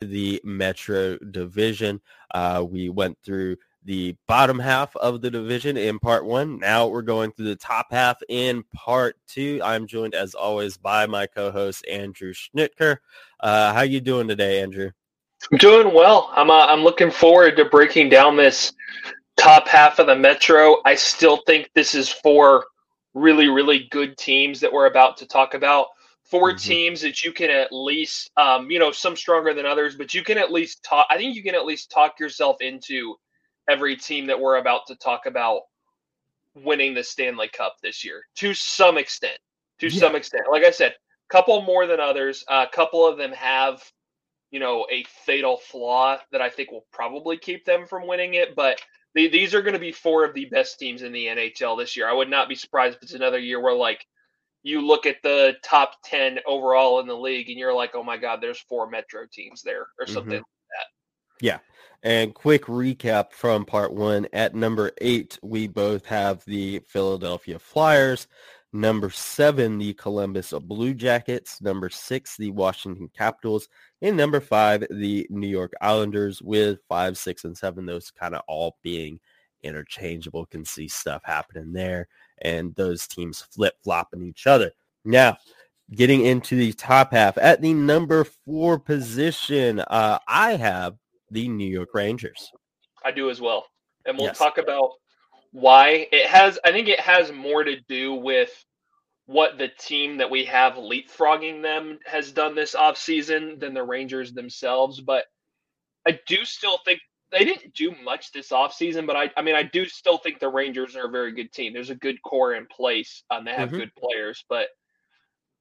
the Metro Division. Uh, we went through the bottom half of the division in part one. Now we're going through the top half in part two. I'm joined as always by my co-host Andrew Schnittker. Uh, how you doing today, Andrew? I'm doing well. I'm uh, I'm looking forward to breaking down this top half of the Metro. I still think this is four really really good teams that we're about to talk about. 4 mm-hmm. teams that you can at least, um, you know, some stronger than others, but you can at least talk. I think you can at least talk yourself into every team that we're about to talk about winning the Stanley Cup this year to some extent. To yeah. some extent, like I said, a couple more than others. A uh, couple of them have, you know, a fatal flaw that I think will probably keep them from winning it. But the, these are going to be four of the best teams in the NHL this year. I would not be surprised if it's another year where like you look at the top 10 overall in the league and you're like, oh my God, there's four Metro teams there or something mm-hmm. like that. Yeah. And quick recap from part one. At number eight, we both have the Philadelphia Flyers. Number seven, the Columbus Blue Jackets. Number six, the Washington Capitals. And number five, the New York Islanders with five, six, and seven. Those kind of all being interchangeable. Can see stuff happening there. And those teams flip-flopping each other. Now, getting into the top half. At the number four position, uh, I have the New York Rangers. I do as well. And we'll yes. talk about why it has I think it has more to do with what the team that we have leapfrogging them has done this offseason than the Rangers themselves. But I do still think they didn't do much this offseason, but I, I mean, I do still think the Rangers are a very good team. There's a good core in place. Um, they have mm-hmm. good players, but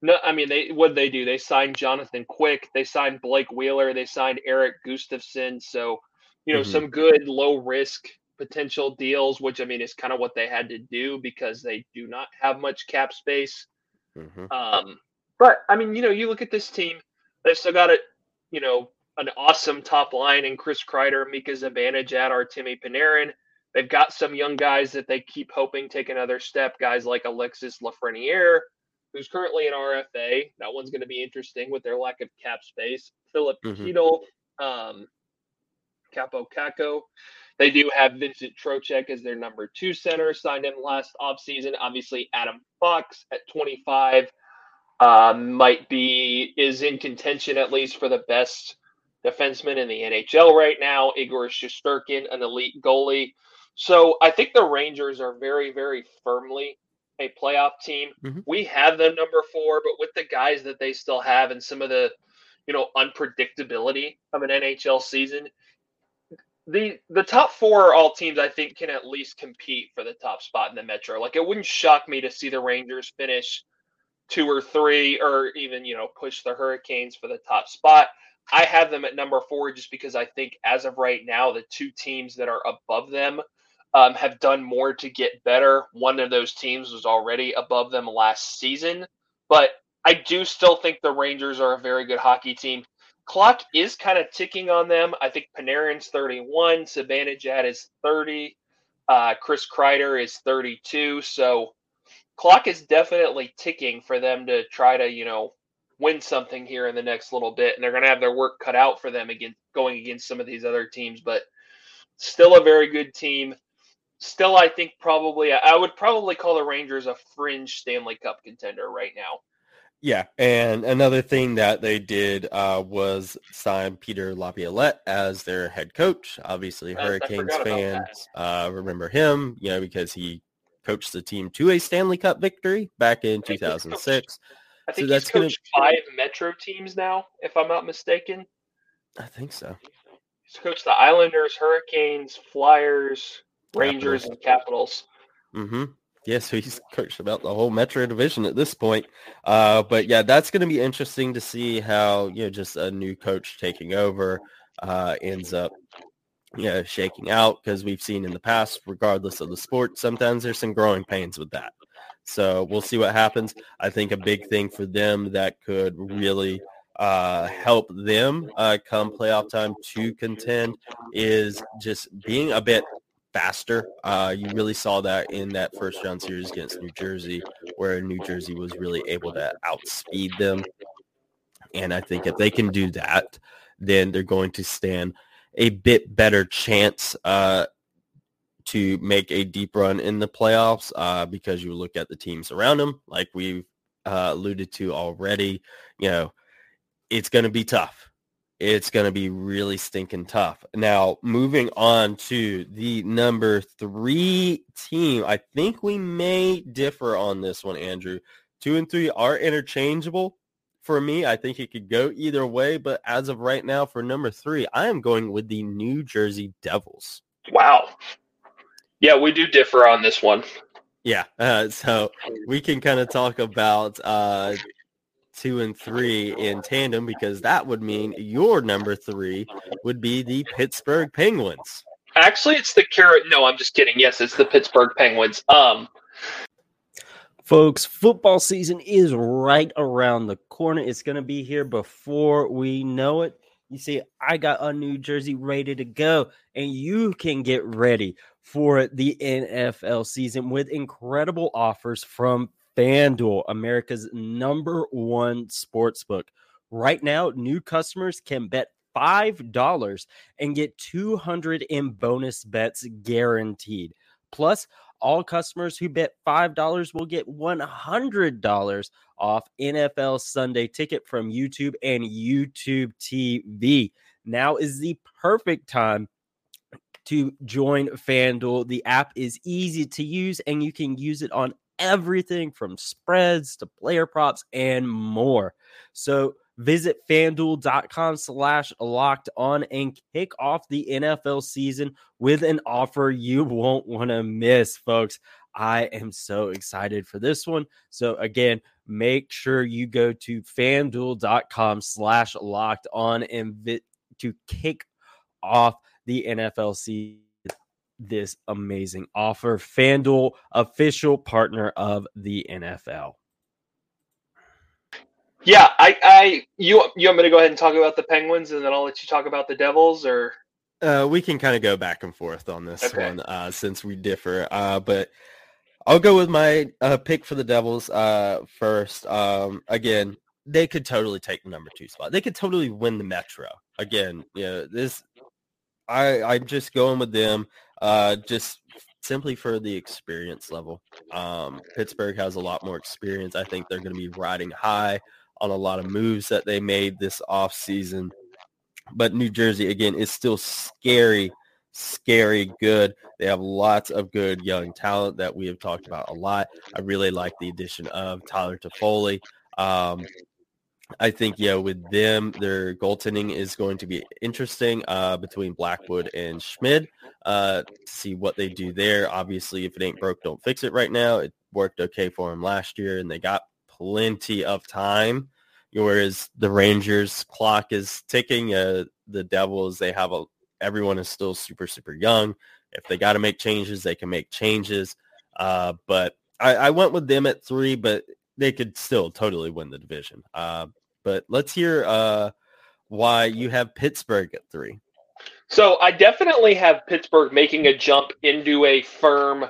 no, I mean they what they do? They signed Jonathan Quick, they signed Blake Wheeler, they signed Erik Gustafsson. So, you know, mm-hmm. some good low risk potential deals, which I mean is kind of what they had to do because they do not have much cap space. Mm-hmm. Um, but I mean, you know, you look at this team, they've still got it. you know, an awesome top line in Chris Kreider, Mika Zibanejad, Artemi Panarin. They've got some young guys that they keep hoping take another step. Guys like Alexis Lafreniere, who's currently an RFA. That one's going to be interesting with their lack of cap space. Filip mm-hmm. um, Kaapo Kakko. They do have Vincent Trocheck as their number two center, signed him last offseason. Obviously, Adam Fox at 25 um, might be, is in contention at least for the best defenseman in the NHL right now. Igor Shesterkin, an elite goalie. So I think the Rangers are very, very firmly a playoff team. Mm-hmm. We have them number four, but with the guys that they still have and some of the, you know, unpredictability of an NHL season, the the top four are all teams I think can at least compete for the top spot in the Metro. Like it wouldn't shock me to see the Rangers finish two or three, or even you know push the Hurricanes for the top spot. I have them at number four just because I think as of right now, the two teams that are above them um, have done more to get better. One of those teams was already above them last season, but I do still think the Rangers are a very good hockey team. Clock is kind of ticking on them. I think Panarin's 31, Zibanejad is 30, uh, Chris Kreider is 32. So clock is definitely ticking for them to try to, you know, win something here in the next little bit. And they're going to have their work cut out for them against going against some of these other teams, but still a very good team still, I think probably I would probably call the Rangers a fringe Stanley Cup contender right now. Yeah, and another thing that they did uh, was sign Peter Laviolette as their head coach. Obviously, yes, Hurricanes fans uh, remember him, you know, because he coached the team to a Stanley Cup victory back in 2006. I think so he's coached gonna... five Metro teams now, if I'm not mistaken. I think so. He's coached the Islanders, Hurricanes, Flyers, Rangers Capitals. and Capitals. Mm-hmm. Yeah, so he's coached about the whole Metro division at this point. Uh, but yeah, that's going to be interesting to see how you know just a new coach taking over uh, ends up you know, shaking out because we've seen in the past, regardless of the sport, sometimes there's some growing pains with that. So we'll see what happens. I think a big thing for them that could really uh, help them uh, come playoff time to contend is just being a bit faster. Uh, you really saw that in that first round series against New Jersey, where New Jersey was really able to outspeed them. And I think if they can do that, then they're going to stand a bit better chance uh, to make a deep run in the playoffs uh, because you look at the teams around them, like we've uh, alluded to already. You know, it's going to be tough. It's going to be really stinking tough. Now, moving on to the number three team, I think we may differ on this one, Andrew. Two and three are interchangeable for me. I think it could go either way, but as of right now, for number three, I am going with the New Jersey Devils. Wow. Yeah, we do differ on this one. Yeah, uh, so we can kind of talk about uh, two and three in tandem because that would mean your number three would be the Pittsburgh Penguins. Actually, it's the carrot. No, I'm just kidding. Yes, it's the Pittsburgh Penguins. Um, Folks, football season is right around the corner. It's going to be here before we know it. You see, I got a New Jersey ready to go, and you can get ready for the NFL season with incredible offers from FanDuel, America's number one sports book. Right now, new customers can bet $5 and get 200 in bonus bets guaranteed. Plus, all customers who bet $5 will get $100 off NFL Sunday ticket from YouTube and YouTube TV. Now is the perfect time to join FanDuel. The app is easy to use and you can use it on everything from spreads to player props and more. So visit fanduel.com slash locked on and kick off the NFL season with an offer you won't want to miss, folks. I am so excited for this one. So again, make sure you go to fanduel.com slash locked on and vi- to kick off the NFL season this amazing offer. FanDuel, official partner of the NFL. Yeah, I, I, you, you want me to go ahead and talk about the Penguins, and then I'll let you talk about the Devils, or uh, we can kind of go back and forth on this okay. one uh, since we differ. Uh, but I'll go with my uh, pick for the Devils uh, first. Um, again, they could totally take the number two spot. They could totally win the Metro. Again, you know, this I I'm just going with them. Uh, just simply for the experience level. Um, Pittsburgh has a lot more experience. I think they're going to be riding high on a lot of moves that they made this off season. But New Jersey again is still scary, scary good. They have lots of good young talent that we have talked about a lot. I really like the addition of Tyler Toffoli. Um, I think, yeah, with them, their goaltending is going to be interesting uh, between Blackwood and Schmid. Uh, to see what they do there. Obviously, if it ain't broke, don't fix it right now. It worked okay for them last year, and they got plenty of time. Whereas the Rangers clock is ticking. Uh, the Devils, they have a everyone is still super super young. If they got to make changes, they can make changes. Uh, but I, I went with them at three, but they could still totally win the division. Uh, but let's hear uh, why you have Pittsburgh at three. So I definitely have Pittsburgh making a jump into a firm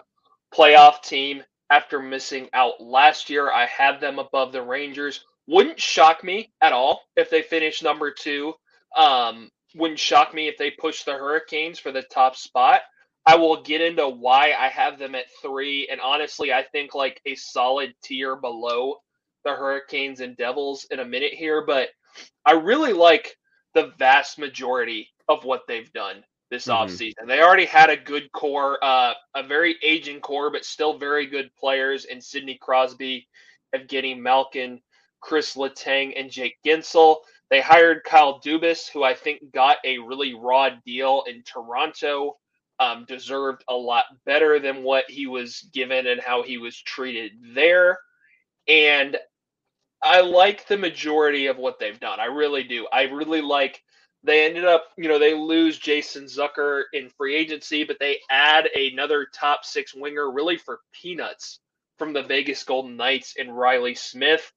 playoff team after missing out last year. I have them above the Rangers. Wouldn't shock me at all if they finish number two. Um, wouldn't shock me if they push the Hurricanes for the top spot. I will get into why I have them at three. And honestly, I think like a solid tier below the Hurricanes and Devils in a minute here. But I really like the vast majority of what they've done this mm-hmm. offseason. They already had a good core, uh, a very aging core, but still very good players in Sidney Crosby, Evgeny Malkin, Chris Letang, and Jake Guentzel. They hired Kyle Dubas, who I think got a really raw deal in Toronto um, deserved a lot better than what he was given and how he was treated there. And I like the majority of what they've done. I really do. I really like they ended up, you know, they lose Jason Zucker in free agency, but they add another top six winger really for peanuts from the Vegas Golden Knights and Reilly Smith.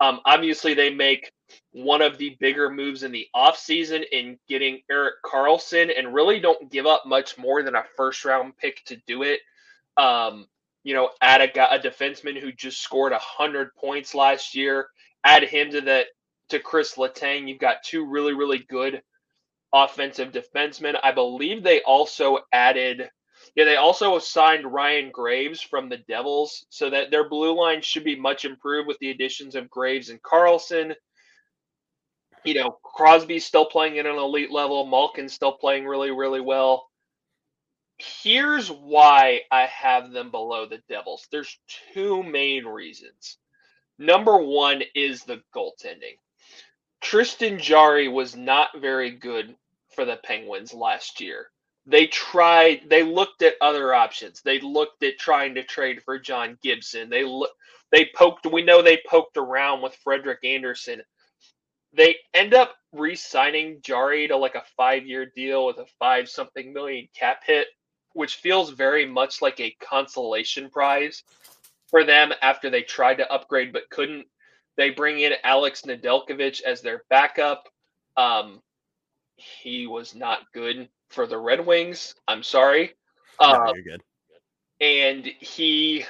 Um, obviously, they make one of the bigger moves in the offseason in getting Erik Karlsson and really don't give up much more than a first round pick to do it. Um, you know, add a, a defenseman who just scored 100 points last year, add him to the to Chris Letang. You've got two really, really good offensive defenseman. I believe they also added yeah, they also signed Ryan Graves from the Devils, so that their blue line should be much improved with the additions of Graves and Karlsson. You know, Crosby's still playing at an elite level. Malkin's still playing really, really well. Here's why I have them below the Devils. There's two main reasons. Number one is the goaltending. Tristan Jarry was not very good for the Penguins last year they tried they looked at other options they looked at trying to trade for john gibson they look they poked we know they poked around with Frederick andersen they end up re-signing Jarry to like a five-year deal with a five something million cap hit which feels very much like a consolation prize for them after they tried to upgrade but couldn't they bring in alex nedeljkovic as their backup um, he was not good for the Red Wings. I'm sorry. No, um, you're good. And he,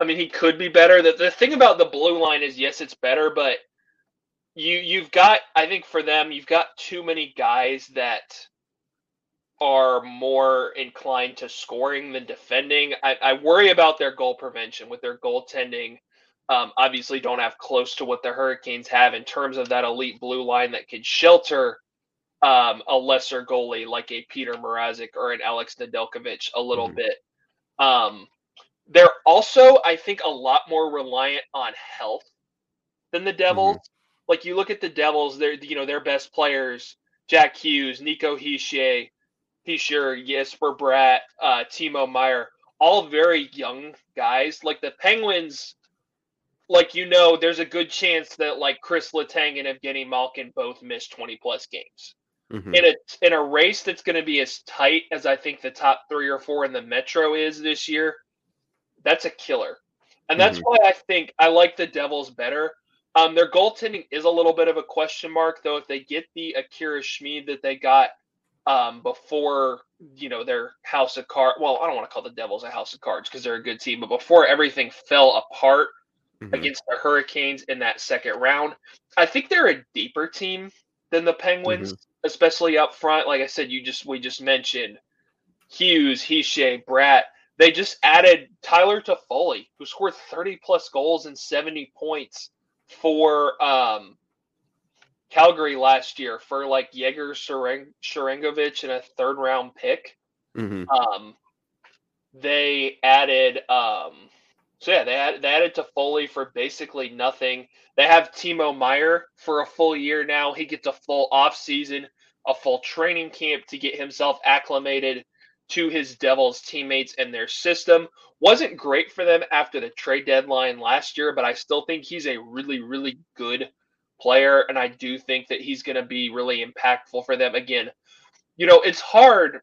I mean, he could be better. The, the thing about the blue line is, yes, it's better, but you you've got, I think, for them, you've got too many guys that are more inclined to scoring than defending. I, I worry about their goal prevention with their goaltending. Um, obviously, don't have close to what the Hurricanes have in terms of that elite blue line that could shelter um, a lesser goalie like a Petr Mrazek or an Alex Nedeljkovic a little mm-hmm. bit. Um, they're also, I think, a lot more reliant on health than the Devils. Mm-hmm. Like you look at the Devils, they're you know their best players: Jack Hughes, Nico Hischier, Hischier, Jesper Bratt, uh, Timo Meier, all very young guys. Like the Penguins, like you know, there's a good chance that like Chris Letang and Evgeny Malkin both miss 20 plus games mm-hmm. in a in a race that's going to be as tight as I think the top three or four in the Metro is this year, that's a killer, and that's mm-hmm. why I think I like the Devils better. Um, their goaltending is a little bit of a question mark, though. If they get the Akira Schmid that they got um, before, you know, their house of cards. Well, I don't want to call the Devils a house of cards because they're a good team, but before everything fell apart mm-hmm. against the Hurricanes in that second round, I think they're a deeper team than the Penguins. Mm-hmm especially up front. Like I said, you just we just mentioned Hughes, Hischier, Bratt. They just added Tyler Toffoli, who scored 30 plus goals and 70 points for um, Calgary last year for like Yegor Sharangovich and a third round pick. Mm-hmm. Um, they added um, so yeah, they added, they added Toffoli for basically nothing. They have Timo Meier for a full year now. He gets a full off season, a full training camp to get himself acclimated to his Devils teammates and their system. Wasn't great for them after the trade deadline last year, but I still think he's a really, really good player. And I do think that he's going to be really impactful for them. Again, you know, it's hard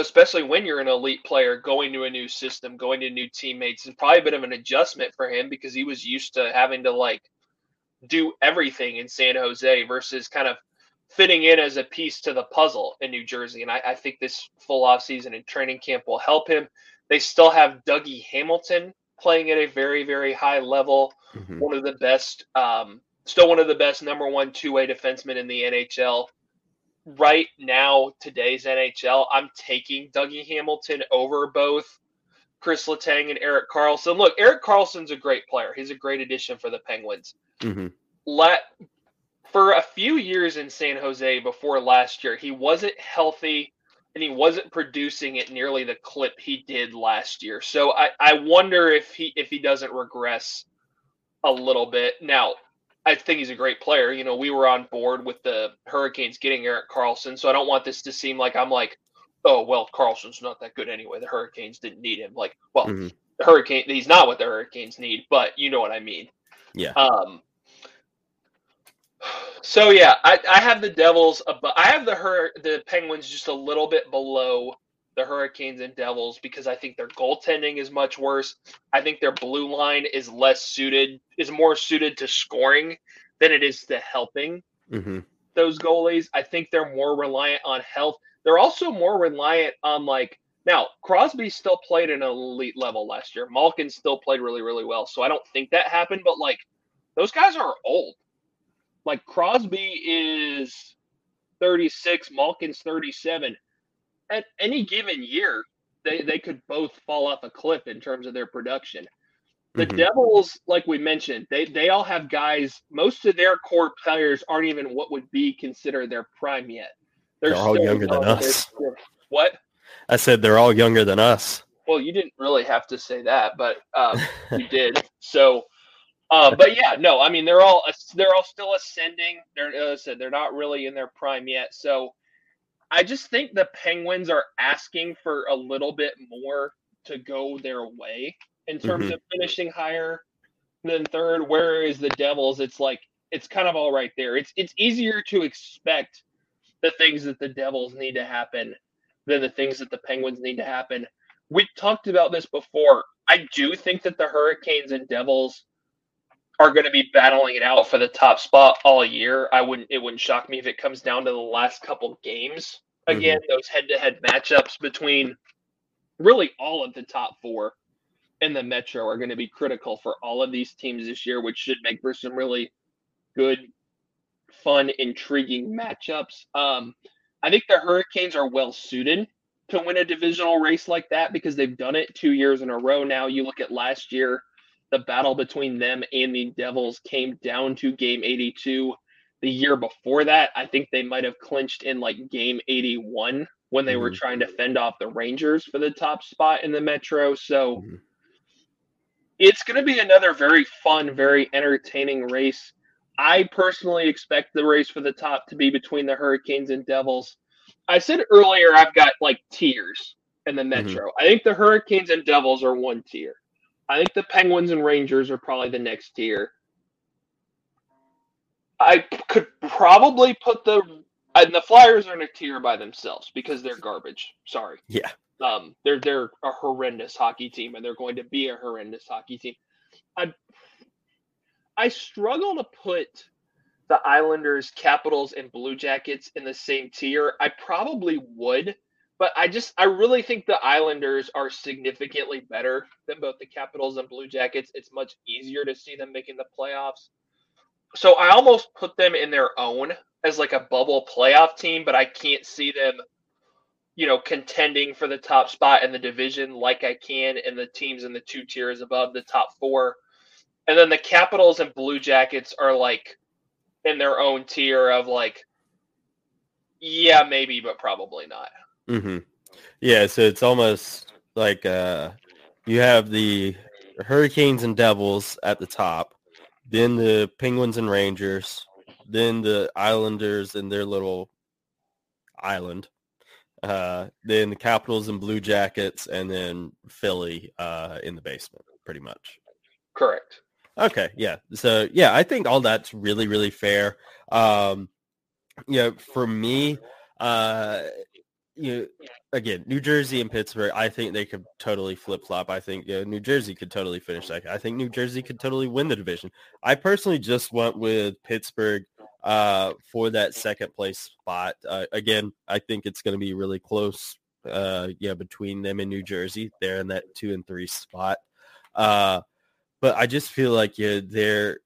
especially when you're an elite player going to a new system, going to new teammates, and probably a bit of an adjustment for him because he was used to having to like do everything in San Jose versus kind of fitting in as a piece to the puzzle in New Jersey. And I, I think this full off season and training camp will help him. They still have Dougie Hamilton playing at a very, very high level. Mm-hmm. One of the best, um, still one of the best number one two way defensemen in the NHL right now, today's NHL, I'm taking Dougie Hamilton over both Chris Letang and Erik Karlsson. Look, Erik Karlsson's a great player. He's a great addition for the Penguins. Mm-hmm. Let for a few years in San Jose before last year, he wasn't healthy and he wasn't producing at nearly the clip he did last year. So I, I wonder if he if he doesn't regress a little bit. Now, I think he's a great player. You know, we were on board with the Hurricanes getting Erik Karlsson, so I don't want this to seem like I'm like, oh well, Karlsson's not that good anyway. The Hurricanes didn't need him. Like, well, mm-hmm. the Hurricane he's not what the Hurricanes need, but you know what I mean. Yeah. Um. So yeah, I, I have the Devils, but I have the Hur- the Penguins just a little bit below the Hurricanes and Devils because I think their goaltending is much worse. I think their blue line is less suited, is more suited to scoring than it is to helping mm-hmm. those goalies. I think they're more reliant on health. They're also more reliant on like now Crosby still played at an elite level last year. Malkin still played really, really well. So I don't think that happened, but like those guys are old. Like Crosby is 36, Malkin's 37. At any given year, they, they could both fall off a cliff in terms of their production. The mm-hmm. Devils, like we mentioned, they they all have guys. Most of their core players aren't even what would be considered their prime yet. They're, they're all younger than us. what? I said they're all younger than us. Well, you didn't really have to say that, but um, you did. So, uh, but yeah, no, I mean they're all they're all still ascending. They're as I said they're not really in their prime yet. So, I just think the Penguins are asking for a little bit more to go their way in terms mm-hmm. of finishing higher than third. Whereas the Devils, it's like it's kind of all right there. It's it's easier to expect the things that the Devils need to happen than the things that the Penguins need to happen. We talked about this before. I do think that the Hurricanes and Devils are going to be battling it out for the top spot all year. I wouldn't it wouldn't shock me if it comes down to the last couple games. Again, mm-hmm. those head-to-head matchups between really all of the top 4 in the Metro are going to be critical for all of these teams this year, which should make for some really good, fun, intriguing matchups. Um, I think the Hurricanes are well suited to win a divisional race like that because they've done it two years in a row now. You look at last year, the battle between them and the Devils came down to game 82. The year before that, I think they might have clinched in like game 81 when they mm-hmm. were trying to fend off the Rangers for the top spot in the Metro. So, mm-hmm it's going to be another very fun, very entertaining race. I personally expect the race for the top to be between the Hurricanes and Devils. I said earlier I've got like tiers in the mm-hmm. Metro. Mm-hmm. I think the Hurricanes and Devils are one tier. I think the Penguins and Rangers are probably the next tier. I could probably put the and the Flyers are in a tier by themselves because they're garbage. Sorry. Yeah. Um, they're they're a horrendous hockey team, and they're going to be a horrendous hockey team. I I struggle to put the Islanders, Capitals, and Blue Jackets in the same tier. I probably would, but I just I really think the Islanders are significantly better than both the Capitals and Blue Jackets. It's much easier to see them making the playoffs. So I almost put them in their own as like a bubble playoff team, but I can't see them you know, contending for the top spot in the division like I can in the teams in the two tiers above the top four. And then the Capitals and Blue Jackets are like in their own tier of like, yeah, maybe, but probably not. Mm-hmm. Yeah, so it's almost like uh, you have the Hurricanes and Devils at the top, then the Penguins and Rangers, then the Islanders and their little island, uh, then the Capitals and Blue Jackets, and then Philly uh, in the basement, pretty much. Correct. Okay, yeah. So yeah, I think all that's really, really fair. Um, you know, for me, uh, you know, again, New Jersey and Pittsburgh, I think they could totally flip flop. I think you know, New Jersey could totally finish second. I think New Jersey could totally win the division. I personally just went with Pittsburgh uh, for that second place spot. Uh, again, I think it's going to be really close. Uh, yeah, between them and New Jersey, they're in that two and three spot. Uh, but I just feel like yeah, they're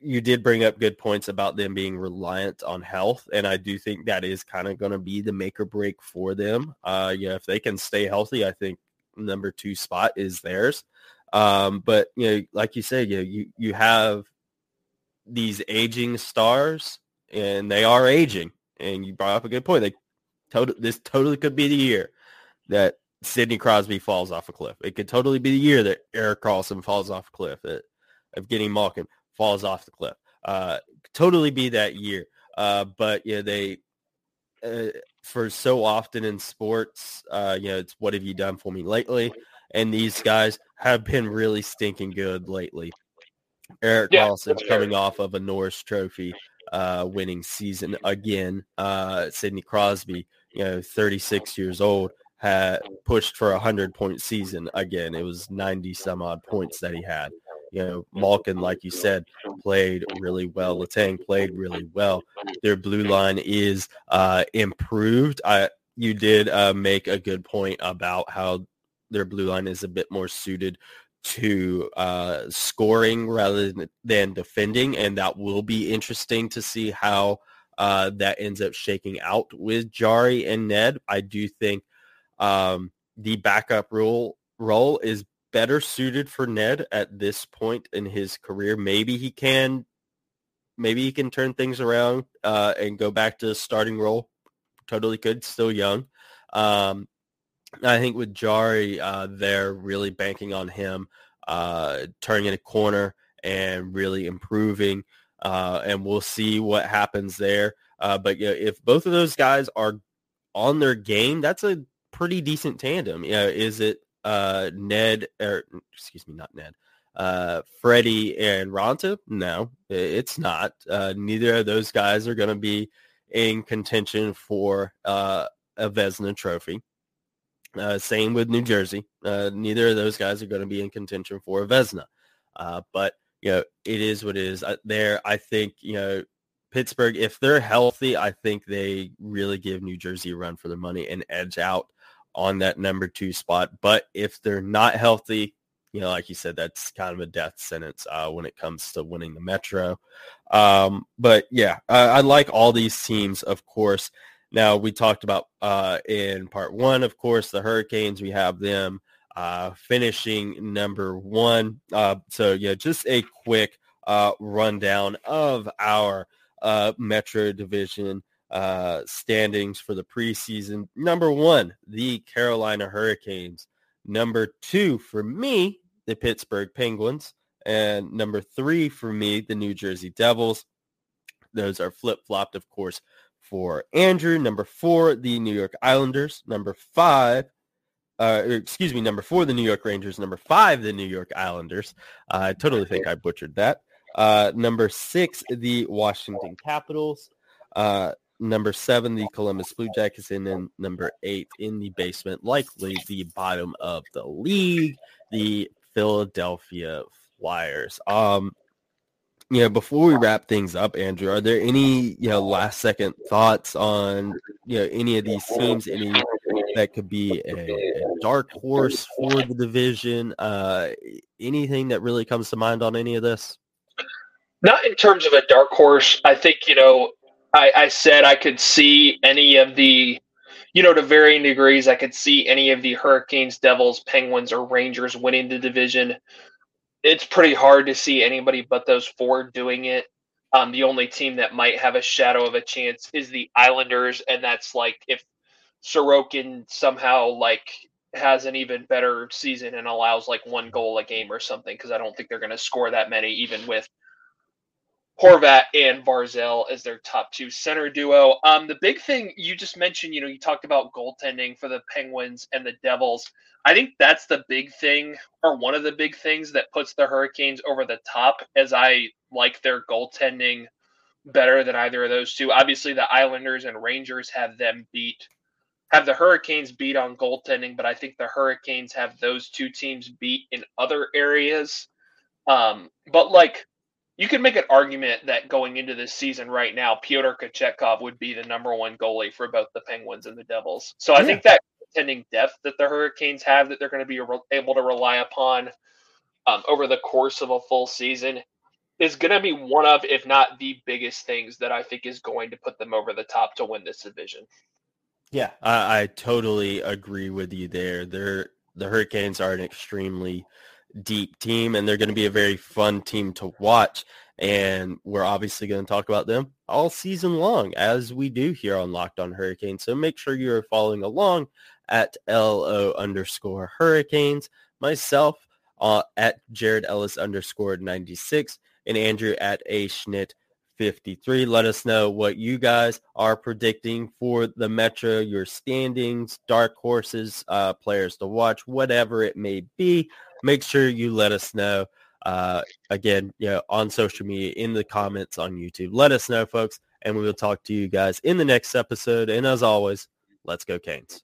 you did bring up good points about them being reliant on health, and I do think that is kind of going to be the make or break for them. Uh, yeah, if they can stay healthy, I think number two spot is theirs. Um, but you know, like you said, you you you have these aging stars, and they are aging. And you brought up a good point. They total this totally could be the year that Sidney Crosby falls off a cliff. It could totally be the year that Erik Karlsson falls off a cliff. That getting Malkin falls off the cliff. Uh, totally be that year. Uh, but yeah, they uh, for so often in sports, uh, you know, it's what have you done for me lately? And these guys have been really stinking good lately. Eric yeah, Karlsson's coming off of a Norris Trophy uh, winning season again. Uh, Sidney Crosby, you know, 36 years old, had pushed for a hundred point season again. It was 90 some odd points that he had. You know, Malkin, like you said, played really well. Letang played really well. Their blue line is uh, improved. I you did uh, make a good point about how their blue line is a bit more suited to uh, scoring rather than defending, and that will be interesting to see how uh, that ends up shaking out with Jarry and Ned. I do think um, the backup role role is better suited for Ned at this point in his career. Maybe he can, maybe he can turn things around uh, and go back to starting role. Totally could, still young. Um, I think with Jarry, uh, they're really banking on him uh, turning in a corner and really improving. Uh, and we'll see what happens there. Uh, but yeah, if both of those guys are on their game, that's a pretty decent tandem. Yeah, is it uh, Ned or excuse me, not Ned, uh, Freddie and Raanta? No, it's not. Uh, neither of those guys are going to be in contention for uh, a Vezina trophy. Uh, same with New Jersey. Uh, neither of those guys are going to be in contention for a Vezina. Uh, but you know, it is what it is. Uh, there, I think you know Pittsburgh, if they're healthy, I think they really give New Jersey a run for their money and edge out on that number two spot. But if they're not healthy, you know, like you said, that's kind of a death sentence uh, when it comes to winning the Metro. Um, but yeah, I, I, like all these teams, of course. Now we talked about uh, in part one, of course, the Hurricanes. We have them uh, finishing number one. Uh, so yeah, just a quick uh, rundown of our uh, Metro Division uh, standings for the preseason. Number one, the Carolina Hurricanes. Number two for me, the Pittsburgh Penguins. And number three for me, the New Jersey Devils. Those are flip-flopped, of course, for Andrew. Number four, the New York Islanders. Number five, uh, excuse me, number four, the New York Rangers. Number five, the New York Islanders. Uh, I totally think I butchered that. Uh, number six, the Washington Capitals. Number seven, the Columbus Blue Jackets. And then number eight in the basement, likely the bottom of the league, the Philadelphia Flyers. Um, you know, before we wrap things up, Andrew, are there any, you know, last second thoughts on, you know, any of these teams, any that could be a, a dark horse for the division? Uh, anything that really comes to mind on any of this? Not in terms of a dark horse. I think, you know, I, I said I could see any of the, you know, to varying degrees, I could see any of the Hurricanes, Devils, Penguins, or Rangers winning the division. It's pretty hard to see anybody but those four doing it. Um, the only team that might have a shadow of a chance is the Islanders, and that's like if Sorokin somehow like has an even better season and allows like one goal a game or something, because I don't think they're going to score that many, even with Horvat and Barzal as their top two center duo. Um, the big thing you just mentioned, you know, you talked about goaltending for the Penguins and the Devils. I think that's the big thing, or one of the big things that puts the Hurricanes over the top, as I like their goaltending better than either of those two. Obviously, the Islanders and Rangers have them beat, have the Hurricanes beat on goaltending, but I think the Hurricanes have those two teams beat in other areas. Um, but like you can make an argument that going into this season right now, Pyotr Kochetkov would be the number one goalie for both the Penguins and the Devils. So I yeah. think that attending depth that the Hurricanes have that they're going to be re- able to rely upon um, over the course of a full season is going to be one of, if not the biggest things that I think is going to put them over the top to win this division. Yeah, I, I totally agree with you there. They're the Hurricanes are an extremely deep team, and they're going to be a very fun team to watch. And we're obviously going to talk about them all season long, as we do here on Locked On Hurricanes. So make sure you're following along at LO underscore Hurricanes, myself uh, at Jared Ellis underscore 96, and Andrew at A Schnitt 53. Let us know what you guys are predicting for the Metro, your standings, dark horses, uh, players to watch, whatever it may be make sure you let us know. Uh, again, you know, on social media, in the comments on YouTube. Let us know, folks, and we will talk to you guys in the next episode. And as always, let's go Canes.